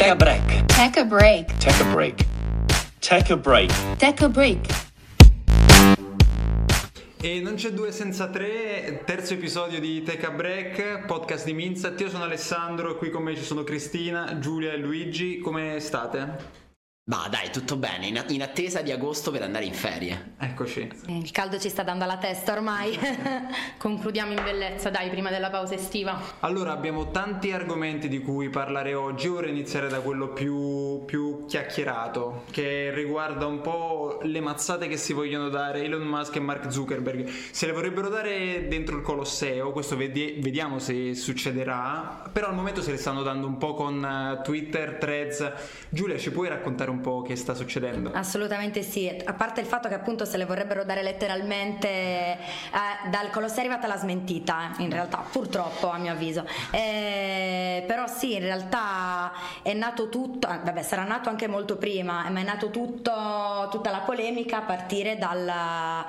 Take a break. Take a break. Take a break. Take a break. Take a break. E non c'è due senza tre, terzo episodio di Take a Break, podcast di Minzat. Io sono Alessandro, qui con me ci sono Cristina, Giulia e Luigi. Come state? Bah dai, tutto bene, in, in attesa di agosto per andare in ferie. Eccoci. Il caldo ci sta dando alla testa ormai. Concludiamo in bellezza, dai, prima della pausa estiva. Allora, abbiamo tanti argomenti di cui parlare oggi. Ora iniziare da quello più, più chiacchierato, che riguarda un po' le mazzate che si vogliono dare Elon Musk e Mark Zuckerberg. Se le vorrebbero dare dentro il Colosseo, questo vedi- vediamo se succederà, però al momento se le stanno dando un po' con eh, Twitter, threads. Giulia, ci puoi raccontare un po' che sta succedendo? Assolutamente sì, a parte il fatto che appunto se le vorrebbero dare letteralmente eh, dal Colosseo è arrivata la smentita, in realtà, purtroppo a mio avviso. Eh, però sì, in realtà è nato tutto, eh, vabbè sarà nato anche molto prima, ma è nato tutto, tutta la polemica a partire dalla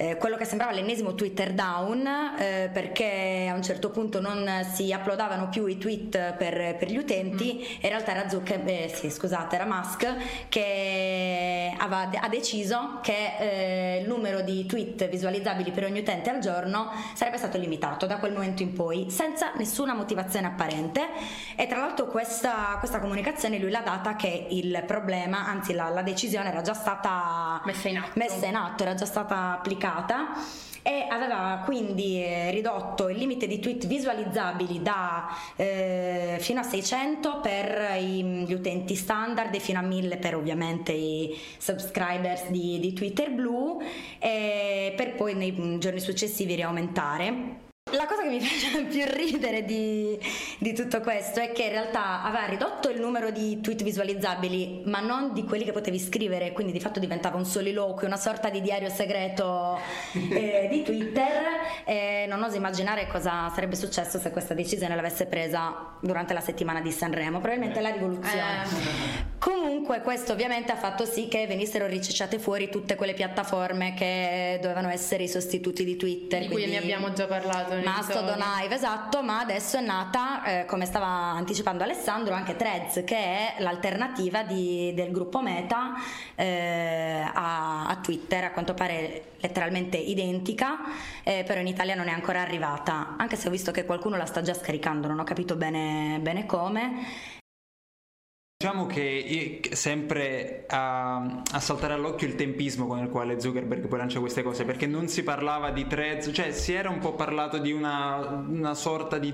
eh, quello che sembrava l'ennesimo Twitter down eh, perché a un certo punto non si uploadavano più i tweet per, per gli utenti mm. in realtà era Zucker, eh, sì, scusate, era Musk che aveva, ha deciso che eh, il numero di tweet visualizzabili per ogni utente al giorno sarebbe stato limitato da quel momento in poi senza nessuna motivazione apparente. E tra l'altro questa, questa comunicazione lui l'ha data che il problema anzi la, la decisione era già stata messa in atto, messa in atto era già stata applicata e aveva quindi eh, ridotto il limite di tweet visualizzabili da eh, fino a 600 per gli utenti standard e fino a 1000 per ovviamente i subscribers di, di Twitter Blue e per poi nei giorni successivi riaumentare. La cosa che mi fa più ridere di, di, tutto questo è che in realtà aveva ridotto il numero di tweet visualizzabili, ma non di quelli che potevi scrivere, quindi di fatto diventava un soliloquio, una sorta di diario segreto eh, di Twitter. E non oso immaginare cosa sarebbe successo se questa decisione l'avesse presa durante la settimana di Sanremo, probabilmente la rivoluzione. Eh. Comunque questo ovviamente ha fatto sì che venissero ricicciate fuori tutte quelle piattaforme che dovevano essere i sostituti di Twitter. Di cui ne abbiamo già parlato. Mastodon Hive, esatto, ma adesso è nata, eh, come stava anticipando Alessandro, anche Threads, che è l'alternativa di, del gruppo Meta eh, a, a, Twitter, a quanto pare letteralmente identica, eh, però in Italia non è ancora arrivata, anche se ho visto che qualcuno la sta già scaricando, non ho capito bene, bene come. Diciamo che sempre a, a, saltare all'occhio il tempismo con il quale Zuckerberg poi lancia queste cose, perché non si parlava di threads, cioè si era un po' parlato di una, una sorta di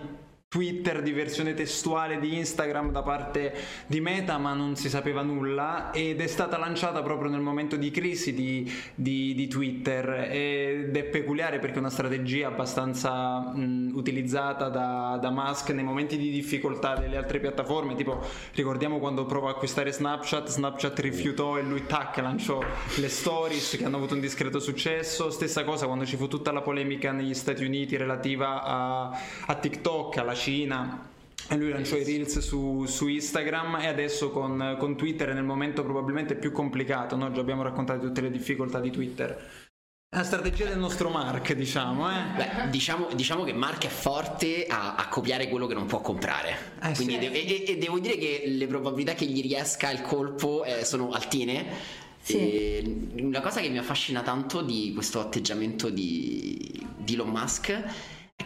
Twitter di versione testuale di Instagram da parte di Meta, ma non si sapeva nulla ed è stata lanciata proprio nel momento di crisi di, di, di Twitter ed è peculiare perché è una strategia abbastanza mh, utilizzata da, da, Musk nei momenti di difficoltà delle altre piattaforme, tipo ricordiamo quando provò a acquistare Snapchat, Snapchat rifiutò e lui tac lanciò le stories che hanno avuto un discreto successo, stessa cosa quando ci fu tutta la polemica negli Stati Uniti relativa a, a TikTok, alla Cina e lui lanciò i reels su, su Instagram e adesso con, con, Twitter è nel momento probabilmente più complicato, no? già abbiamo raccontato tutte le difficoltà di Twitter. Una strategia del nostro Mark, diciamo. Eh? Beh, diciamo, diciamo, che Mark è forte a, a, copiare quello che non può comprare. Eh, Quindi sì. de- e, e, devo dire che le probabilità che gli riesca il colpo eh, sono altine. Sì. una cosa che mi affascina tanto di questo atteggiamento di, di Elon Musk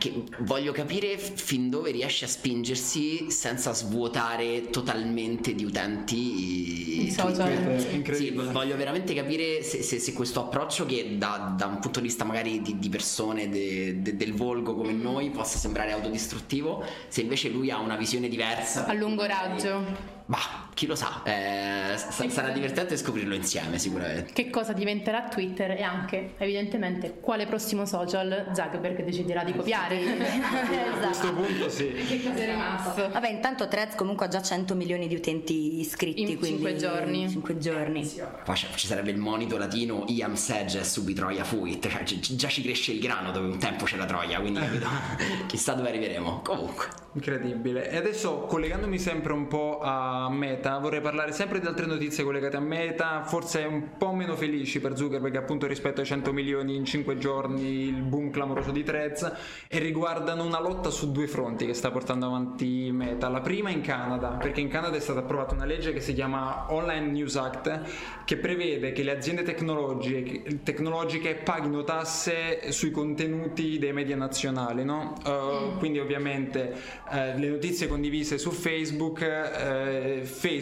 che voglio capire fin dove riesce a spingersi senza svuotare totalmente di utenti i social. Sì, voglio veramente capire se, se, se questo approccio che da, da, un punto di vista magari di, di persone de, de, del volgo come noi possa sembrare autodistruttivo, se invece lui ha una visione diversa. A lungo raggio. Bah, chi lo sa, eh, sarà divertente scoprirlo insieme sicuramente. Che cosa diventerà Twitter e anche, evidentemente, quale prossimo social Zuckerberg deciderà di copiare. esatto. A questo punto sì. Che cosa è rimasto? Vabbè, intanto Threads comunque ha già 100 milioni di utenti iscritti. In 5 giorni. 5 giorni. Poi ci sarebbe il monito latino Iam Sedge subi Troia fuit, cioè già ci cresce il grano dove un tempo c'è la Troia, quindi chissà dove arriveremo. Comunque. Incredibile. E adesso collegandomi sempre un po' a a Meta, vorrei parlare sempre di altre notizie collegate a Meta, forse un po' meno felici per Zuckerberg appunto rispetto ai 100 milioni in 5 giorni, il boom clamoroso di Threads e riguardano una lotta su due fronti che sta portando avanti Meta. La prima in Canada, perché in Canada è stata approvata una legge che si chiama Online News Act che prevede che le aziende tecnologiche, tecnologiche paghino tasse sui contenuti dei media nazionali, no? uh, quindi ovviamente uh, le notizie condivise su Facebook, uh, Facebook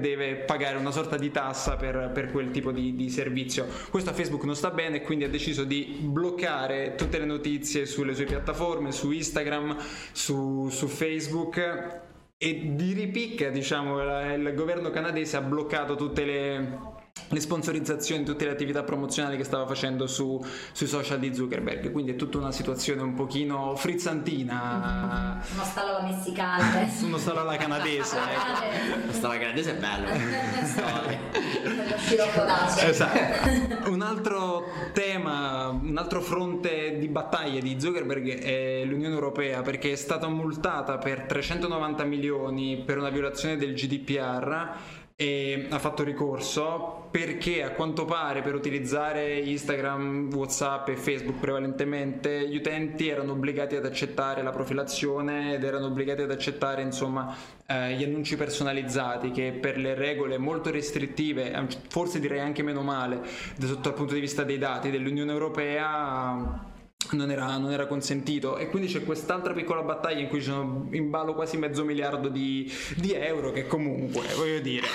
deve pagare una sorta di tassa per, per quel tipo di, di, servizio. Questo a Facebook non sta bene e quindi ha deciso di bloccare tutte le notizie sulle sue piattaforme, su Instagram, su, su Facebook e di ripicca diciamo il governo canadese ha bloccato tutte le le sponsorizzazioni, tutte le attività promozionali che stava facendo su, sui social di Zuckerberg. Quindi è tutta una situazione un pochino frizzantina. Mm-hmm. Uno stallo alla messicana. Uno stallo alla canadese. ecco. Lo stallo alla canadese è bello. Esatto. Un altro tema, un altro fronte di battaglia di Zuckerberg è l'Unione Europea perché è stata multata per 390 milioni per una violazione del GDPR e ha fatto ricorso perché a quanto pare per utilizzare Instagram, Whatsapp e Facebook prevalentemente gli utenti erano obbligati ad accettare la profilazione ed erano obbligati ad accettare insomma eh, gli annunci personalizzati che per le regole molto restrittive, forse direi anche meno male sotto il punto di vista dei dati dell'Unione Europea non era, non era, consentito. E quindi c'è quest'altra piccola battaglia in cui ci sono in ballo quasi mezzo miliardo di, di euro che comunque voglio dire.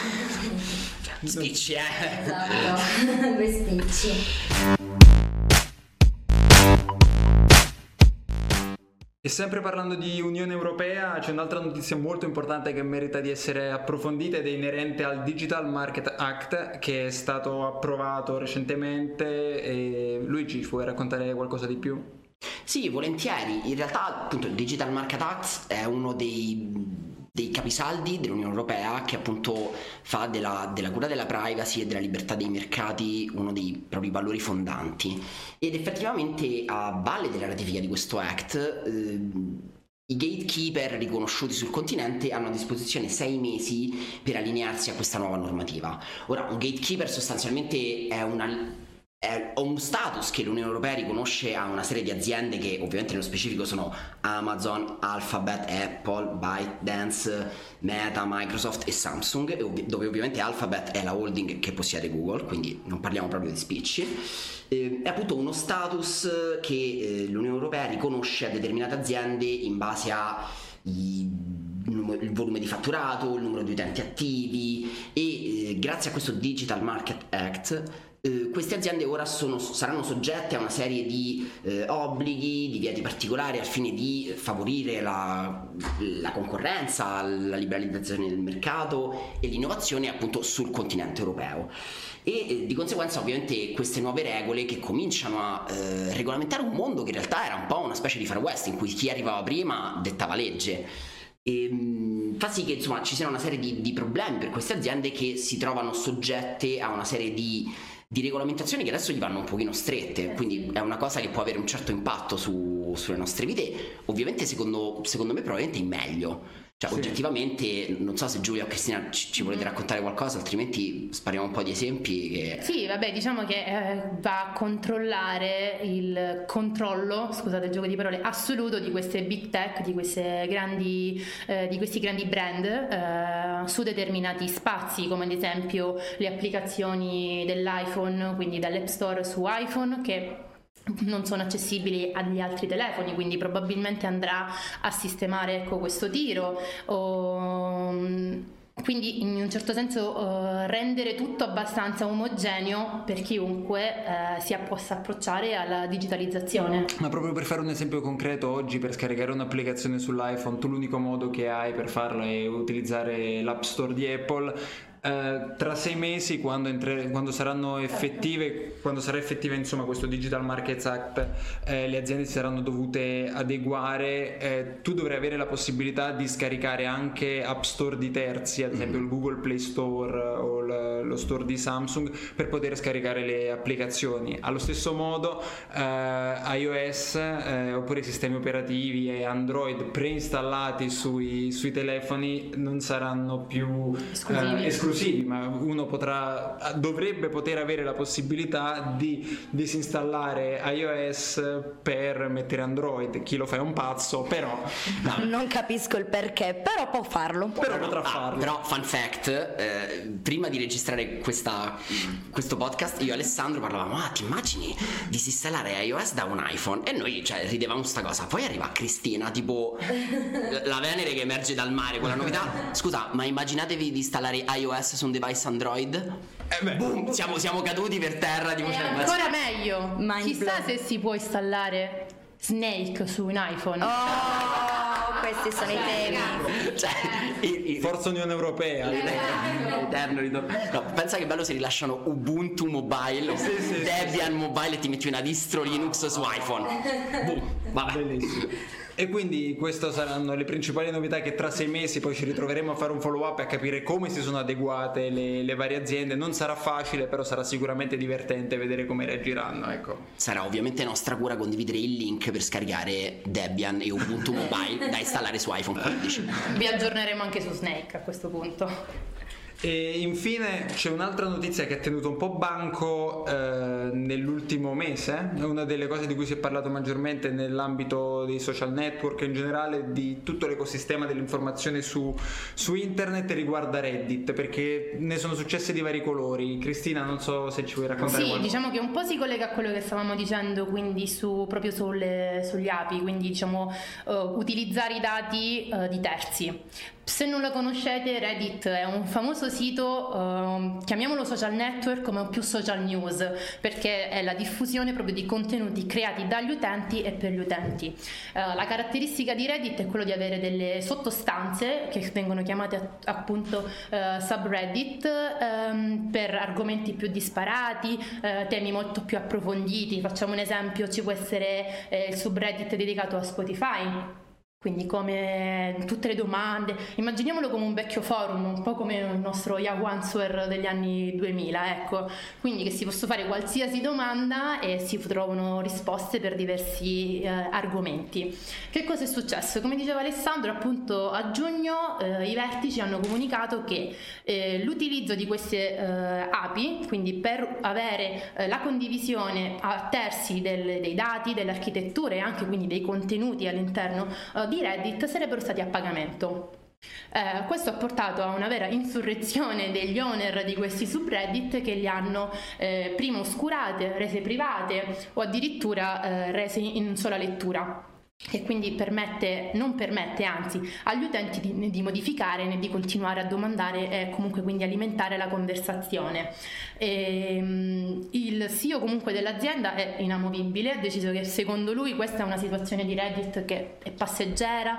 Spicci eh. Esatto. Due spicci E sempre parlando di Unione Europea c'è un'altra notizia molto importante che merita di essere approfondita ed è inerente al Digital Market Act che è stato approvato recentemente e Luigi vuoi raccontare qualcosa di più? Sì, volentieri. In realtà appunto il Digital Market Act è uno dei dei capisaldi dell'Unione Europea che appunto fa della, della, cura della privacy e della libertà dei mercati uno dei propri valori fondanti ed effettivamente a valle della ratifica di questo act eh, i gatekeeper riconosciuti sul continente hanno a disposizione sei mesi per allinearsi a questa nuova normativa. Ora, un gatekeeper sostanzialmente è una è un status che l'Unione Europea riconosce a una serie di aziende che ovviamente nello specifico sono Amazon, Alphabet, Apple, ByteDance, Meta, Microsoft e Samsung, dove ovviamente Alphabet è la holding che possiede Google, quindi non parliamo proprio di spicci. È appunto uno status che eh, l'Unione Europea riconosce a determinate aziende in base a il volume di fatturato, il numero di utenti attivi e eh, grazie a questo Digital Market Act eh, queste aziende ora sono, saranno soggette a una serie di eh, obblighi, di vieti particolari al fine di favorire la, la, concorrenza, la liberalizzazione del mercato e l'innovazione appunto sul continente europeo. E eh, di conseguenza ovviamente queste nuove regole che cominciano a eh, regolamentare un mondo che in realtà era un po' una specie di far west in cui chi arrivava prima dettava legge. E, ehm, fa sì che insomma ci siano una serie di, di problemi per queste aziende che si trovano soggette a una serie di di regolamentazioni che adesso gli vanno un pochino strette, quindi è una cosa che può avere un certo impatto su, sulle nostre vite, ovviamente secondo, secondo me probabilmente in meglio. Cioè, sì. oggettivamente, non so se Giulia o Cristina ci, ci volete mm. raccontare qualcosa, altrimenti spariamo un po' di esempi. Che... Sì, vabbè, diciamo che eh, va a controllare il controllo, scusate il gioco di parole, assoluto di queste big tech, di, grandi, eh, di questi grandi brand eh, su determinati spazi, come ad esempio le applicazioni dell'iPhone, quindi dall'App Store su iPhone, che non sono accessibili agli altri telefoni, quindi probabilmente andrà a sistemare ecco, questo tiro. O, quindi in un certo senso uh, rendere tutto abbastanza omogeneo per chiunque uh, si possa approcciare alla digitalizzazione. Ma proprio per fare un esempio concreto, oggi per scaricare un'applicazione sull'iPhone tu l'unico modo che hai per farlo è utilizzare l'App Store di Apple eh, tra sei mesi, quando, entre, quando, saranno effettive, quando sarà effettiva insomma, questo Digital Markets Act, eh, le aziende si saranno dovute adeguare. Eh, tu dovrai avere la possibilità di scaricare anche App Store di terzi, ad esempio mm. il Google Play Store o l- lo store di Samsung, per poter scaricare le applicazioni. Allo stesso modo, eh, iOS eh, oppure i sistemi operativi e Android preinstallati sui, sui telefoni non saranno più esclusivi. Esclusivi ma uno potrà, dovrebbe poter avere la possibilità di disinstallare iOS per mettere Android. Chi lo fa è un pazzo, però. No. Non capisco il perché, però può farlo. Però no, potrà ah, farlo. Però, fun fact: eh, prima di registrare questa, questo podcast, io e Alessandro parlavamo: Ah, ti immagini disinstallare iOS da un iPhone? E noi, cioè, ridevamo sta cosa. Poi arriva Cristina, tipo la Venere che emerge dal mare con la novità. Scusa, ma immaginatevi di installare iOS iOS su un device Android. Eh Boom, siamo, siamo, caduti per terra. Tipo, cioè, ancora meglio. Mind Chissà blown. se si può installare Snake su un iPhone. Oh, questi sono i temi. Cioè, i, i, Forza Unione Europea. Eterno ritorno. No, pensa che bello se rilasciano Ubuntu Mobile, sì, sì, Debian sì, Mobile e ti metti una distro Linux su iPhone. Boom, vabbè. Bellissimo. E quindi queste saranno le principali novità che tra sei mesi poi ci ritroveremo a fare un follow up e a capire come si sono adeguate le, le varie aziende. Non sarà facile, però sarà sicuramente divertente vedere come reagiranno. Ecco. Sarà ovviamente nostra cura condividere il link per scaricare Debian e Ubuntu Mobile da installare su iPhone 15. Vi aggiorneremo anche su Snake a questo punto. E infine c'è un'altra notizia che ha tenuto un po' banco eh, nell'ultimo mese, una delle cose di cui si è parlato maggiormente nell'ambito dei social network in generale, di tutto l'ecosistema dell'informazione su, su internet riguarda Reddit, perché ne sono successe di vari colori. Cristina, non so se ci vuoi raccontare. Sì, qualcosa. diciamo che un po' si collega a quello che stavamo dicendo, quindi su, proprio sulle, sugli API, quindi diciamo uh, utilizzare i dati uh, di terzi. Se non lo conoscete, Reddit è un famoso sito, uh, chiamiamolo social network come più social news, perché è la diffusione proprio di contenuti creati dagli utenti e per gli utenti. Uh, la caratteristica di Reddit è quello di avere delle sottostanze che vengono chiamate appunto uh, subreddit um, per argomenti più disparati, uh, temi molto più approfonditi. Facciamo un esempio, ci può essere eh, il subreddit dedicato a Spotify quindi come tutte le domande, immaginiamolo come un vecchio forum, un po' come il nostro Yahoo Answer degli anni 2000, ecco. Quindi che si possa fare qualsiasi domanda e si trovano risposte per diversi eh, argomenti. Che cosa è successo? Come diceva Alessandro, appunto a giugno eh, i vertici hanno comunicato che eh, l'utilizzo di queste eh, API, quindi per avere eh, la condivisione a terzi del, dei dati, delle architetture e anche quindi dei contenuti all'interno eh, di Reddit sarebbero stati a pagamento. Eh, questo ha portato a una vera insurrezione degli owner di questi subreddit che li hanno eh, prima oscurate, rese private o addirittura eh, rese in sola lettura che quindi permette, non permette anzi agli utenti di, di, modificare né di continuare a domandare e comunque quindi alimentare la conversazione. E, il CEO comunque dell'azienda è inamovibile, ha deciso che secondo lui questa è una situazione di Reddit che è passeggera,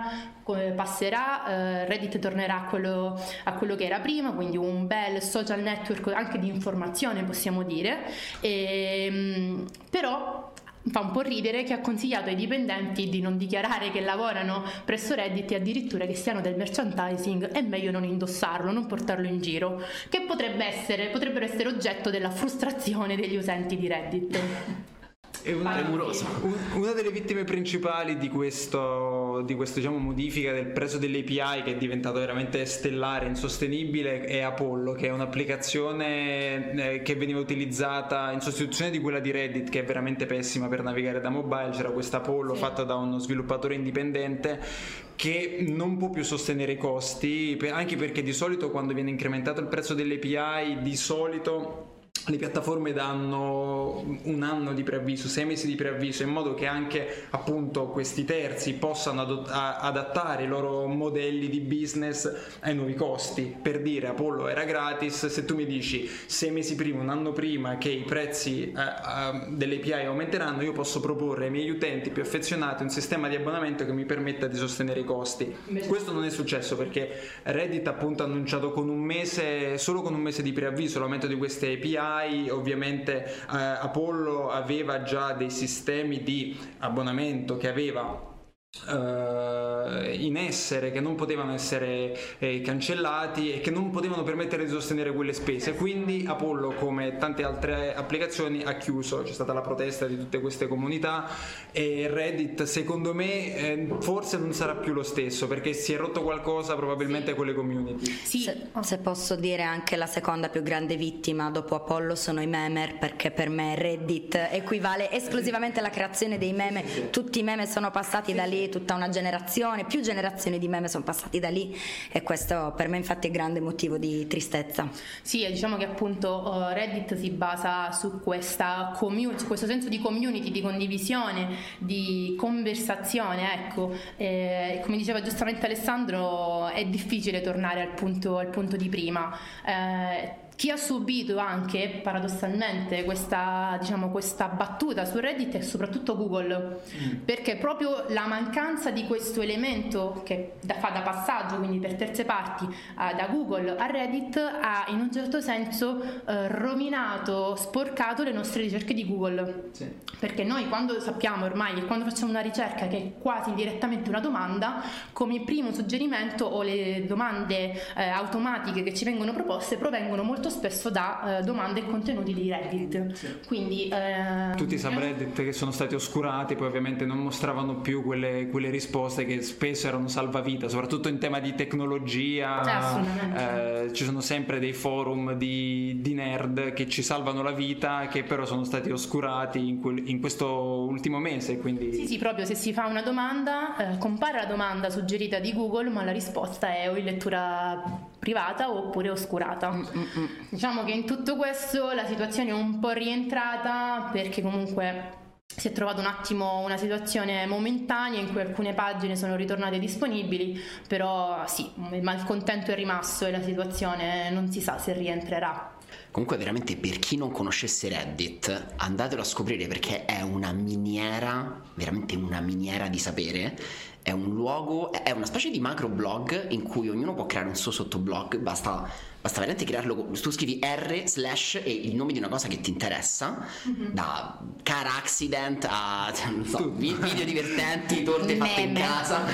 passerà, eh, Reddit tornerà a quello, a quello, che era prima, quindi un bel social network anche di informazione possiamo dire, e, um, però Fa un po' ridere che ha consigliato ai dipendenti di non dichiarare che lavorano presso Reddit e addirittura che siano del merchandising è meglio non indossarlo, non portarlo in giro, che potrebbe essere, potrebbero essere oggetto della frustrazione degli utenti di Reddit. È una, una, delle vittime principali di, questo, di questa diciamo, modifica del prezzo delle API che è diventato veramente stellare, insostenibile, è Apollo, che è un'applicazione eh, che veniva utilizzata in sostituzione di quella di Reddit, che è veramente pessima per navigare da mobile. C'era questa Apollo sì. fatta da uno sviluppatore indipendente che non può più sostenere i costi, anche perché di solito quando viene incrementato il prezzo delle API, di solito le piattaforme danno un anno di preavviso, sei mesi di preavviso, in modo che anche appunto questi terzi possano adott- adattare i loro modelli di business ai nuovi costi. Per dire Apollo era gratis, se tu mi dici sei mesi prima, un anno prima che i prezzi eh, eh, delle API aumenteranno, io posso proporre ai miei utenti più affezionati un sistema di abbonamento che mi permetta di sostenere i costi. Questo non è successo perché Reddit appunto ha annunciato con un mese, solo con un mese di preavviso l'aumento di queste API ormai ovviamente eh, Apollo aveva già dei sistemi di abbonamento che aveva in essere che non potevano essere eh, cancellati e che non potevano permettere di sostenere quelle spese. Quindi Apollo come tante altre applicazioni ha chiuso. C'è stata la protesta di tutte queste comunità e Reddit secondo me eh, forse non sarà più lo stesso perché si è rotto qualcosa probabilmente con le community. Sì. se, se posso dire anche la seconda più grande vittima dopo Apollo sono i memer perché per me Reddit equivale esclusivamente alla creazione dei meme tutti i meme sono passati da lì tutta una generazione, più generazioni di meme sono passati da lì e questo per me infatti è grande motivo di tristezza. Sì, diciamo che appunto uh, Reddit si basa su questa community, questo senso di community, di condivisione, di conversazione, ecco, e, come diceva giustamente Alessandro è difficile tornare al punto, al punto di prima. Eh, chi ha subito anche paradossalmente questa, diciamo, questa battuta su Reddit è soprattutto Google, mm. perché proprio la mancanza di questo elemento che da, fa da passaggio, quindi per terze parti, uh, da Google a Reddit, ha in un certo senso uh, rovinato, sporcato le nostre ricerche di Google. Sì. Perché noi quando sappiamo ormai che quando facciamo una ricerca che è quasi indirettamente una domanda, come primo suggerimento o le domande eh, automatiche che ci vengono proposte provengono molto spesso da eh, domande e contenuti di Reddit. Sì. Quindi, eh, Tutti i subreddit che sono stati oscurati poi ovviamente non mostravano più quelle, quelle risposte che spesso erano salvavita, soprattutto in tema di tecnologia. Eh, ci sono sempre dei forum di, di, nerd che ci salvano la vita, che però sono stati oscurati in, quel, in questo ultimo mese. Quindi... Sì, sì, proprio se si fa una domanda, eh, compare la domanda suggerita di Google, ma la risposta è o in lettura privata oppure oscurata. Mm-mm. Diciamo che in tutto questo la situazione è un po' rientrata perché comunque si è trovato un attimo una situazione momentanea in cui alcune pagine sono ritornate disponibili, però sì, il malcontento è rimasto e la situazione non si sa se rientrerà. Comunque veramente per chi non conoscesse Reddit, andatelo a scoprire perché è una miniera, veramente una miniera di sapere è un luogo, è una specie di macro blog in cui ognuno può creare un suo sottoblog, basta, basta veramente crearlo, tu scrivi R slash e il nome di una cosa che ti interessa, mm-hmm. da car accident a so, video divertenti, torte fatte in casa,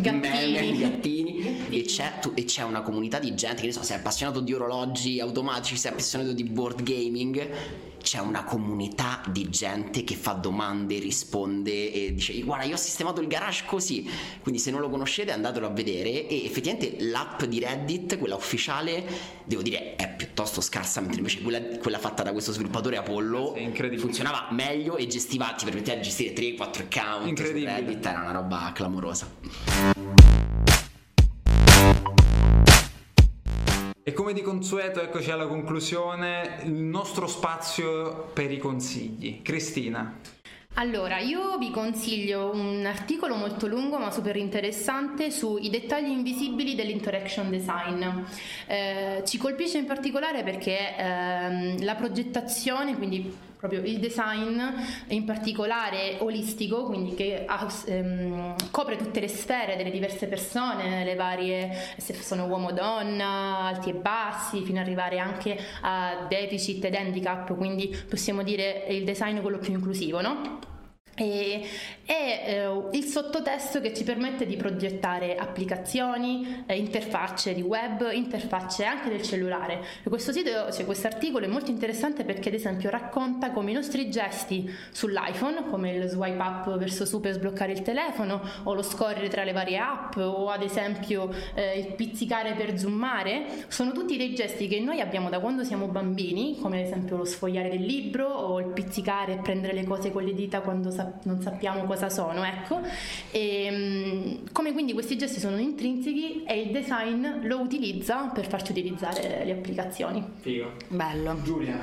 gattini. gattini, e c'è, tu, e c'è una comunità di gente che ne so, sei appassionato di orologi automatici, sei appassionato di board gaming c'è una comunità di gente che fa domande, risponde e dice guarda io ho sistemato il garage così, quindi se non lo conoscete andatelo a vedere e effettivamente l'app di Reddit, quella ufficiale, devo dire è piuttosto scarsa, mentre invece quella, quella fatta da questo sviluppatore Apollo funzionava meglio e gestiva, ti permetteva di gestire 3-4 account su Reddit, era una roba clamorosa. E come di consueto, eccoci alla conclusione, il nostro spazio per i consigli. Cristina. Allora, io vi consiglio un articolo molto lungo ma super interessante sui dettagli invisibili dell'interaction design. Eh, ci colpisce in particolare perché ehm, la progettazione, quindi proprio il design in particolare olistico, quindi che ehm, copre tutte le sfere delle diverse persone, le varie, se sono uomo o donna, alti e bassi, fino ad arrivare anche a deficit ed handicap, quindi possiamo dire il design quello più inclusivo, no? E, è eh, il sottotesto che ci permette di progettare applicazioni, eh, interfacce di web, interfacce anche del cellulare. E questo sito, cioè questo articolo è molto interessante perché ad esempio racconta come i nostri gesti sull'iPhone, come il swipe up verso su per sbloccare il telefono o lo scorrere tra le varie app o ad esempio eh, il pizzicare per zoomare, sono tutti dei gesti che noi abbiamo da quando siamo bambini, come ad esempio lo sfogliare del libro o il pizzicare e prendere le cose con le dita quando sappiamo sa- non sappiamo cosa sono, ecco. E, mh, come quindi questi gesti sono intrinseci e il design lo utilizza per farci utilizzare le applicazioni. Figo. Bello. Giulia.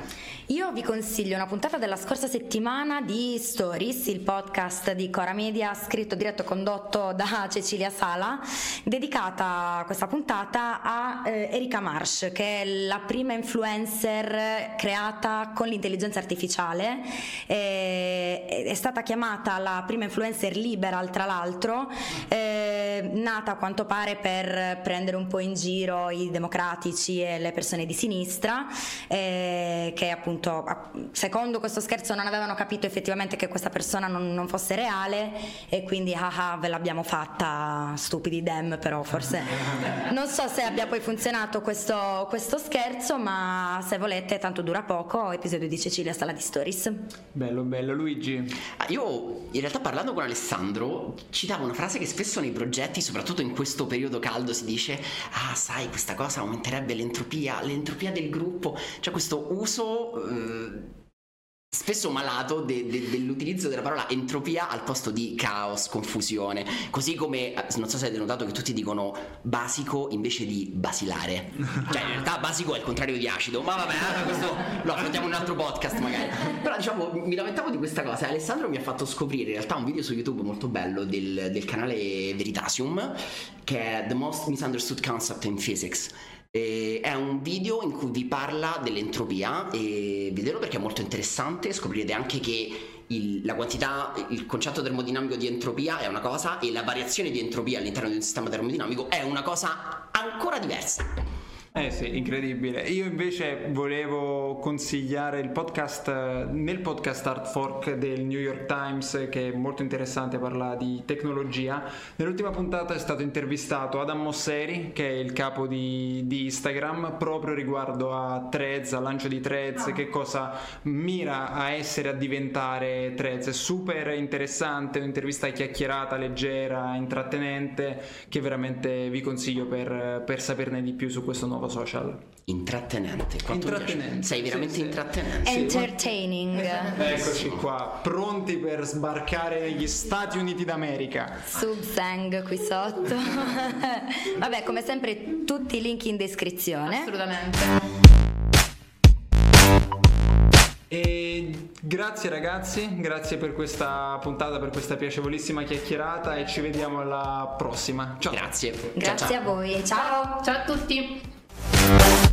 Io vi consiglio una puntata della scorsa settimana di Stories, il podcast di Cora Media, scritto, diretto e condotto da Cecilia Sala, dedicata questa puntata a eh, Erika Marsh, che è la prima influencer creata con l'intelligenza artificiale. Eh, è stata chiamata la prima influencer liberal, tra l'altro, eh, nata a quanto pare per prendere un po' in giro i democratici e le persone di sinistra, eh, che appunto secondo questo scherzo non avevano capito effettivamente che questa persona non, non fosse reale e quindi ah, ah ve l'abbiamo fatta stupidi dem però forse non so se abbia poi funzionato questo, questo scherzo ma se volete tanto dura poco episodio di Cecilia Sala di Stories. Bello bello Luigi. Ah, io in realtà parlando con Alessandro citavo una frase che spesso nei progetti soprattutto in questo periodo caldo si dice ah sai questa cosa aumenterebbe l'entropia l'entropia del gruppo cioè questo uso eh, spesso malato de, de, dell'utilizzo della parola entropia al posto di caos, confusione, così come eh, non so se avete notato che tutti dicono basico invece di basilare, cioè in realtà basico è il contrario di acido, ma vabbè, eh, questo lo affrontiamo in un altro podcast magari, però diciamo mi lamentavo di questa cosa. E Alessandro mi ha fatto scoprire in realtà un video su YouTube molto bello del, del canale Veritasium che è The Most Misunderstood Concept in Physics e è un video in cui vi parla dell'entropia e vederlo perché è molto interessante, scoprirete anche che il, la quantità, il concetto termodinamico di entropia è una cosa e la variazione di entropia all'interno di un sistema termodinamico è una cosa ancora diversa. Eh sì, incredibile. Io invece volevo consigliare il podcast, nel podcast Art Fork del New York Times, che è molto interessante, parla di tecnologia. Nell'ultima puntata è stato intervistato Adam Mosseri, che è il capo di, di Instagram, proprio riguardo a Threads, al lancio di Threads, oh. che cosa mira a essere, a diventare Threads. È super interessante, un'intervista chiacchierata, leggera, intrattenente, che veramente vi consiglio per, per saperne di più su questo nuovo social. Intrattenente. Quanto intrattenente. Sei veramente sì, intrattenente. Sì. Entertaining. Eccoci qua, pronti per sbarcare negli Stati Uniti d'America. Subsang qui sotto. Vabbè, come sempre tutti i link in descrizione. Assolutamente. E grazie ragazzi, grazie per questa puntata, per questa piacevolissima chiacchierata e ci vediamo alla prossima. Ciao. Grazie. Grazie ciao, ciao. a voi. Ciao. Ciao a tutti. Thank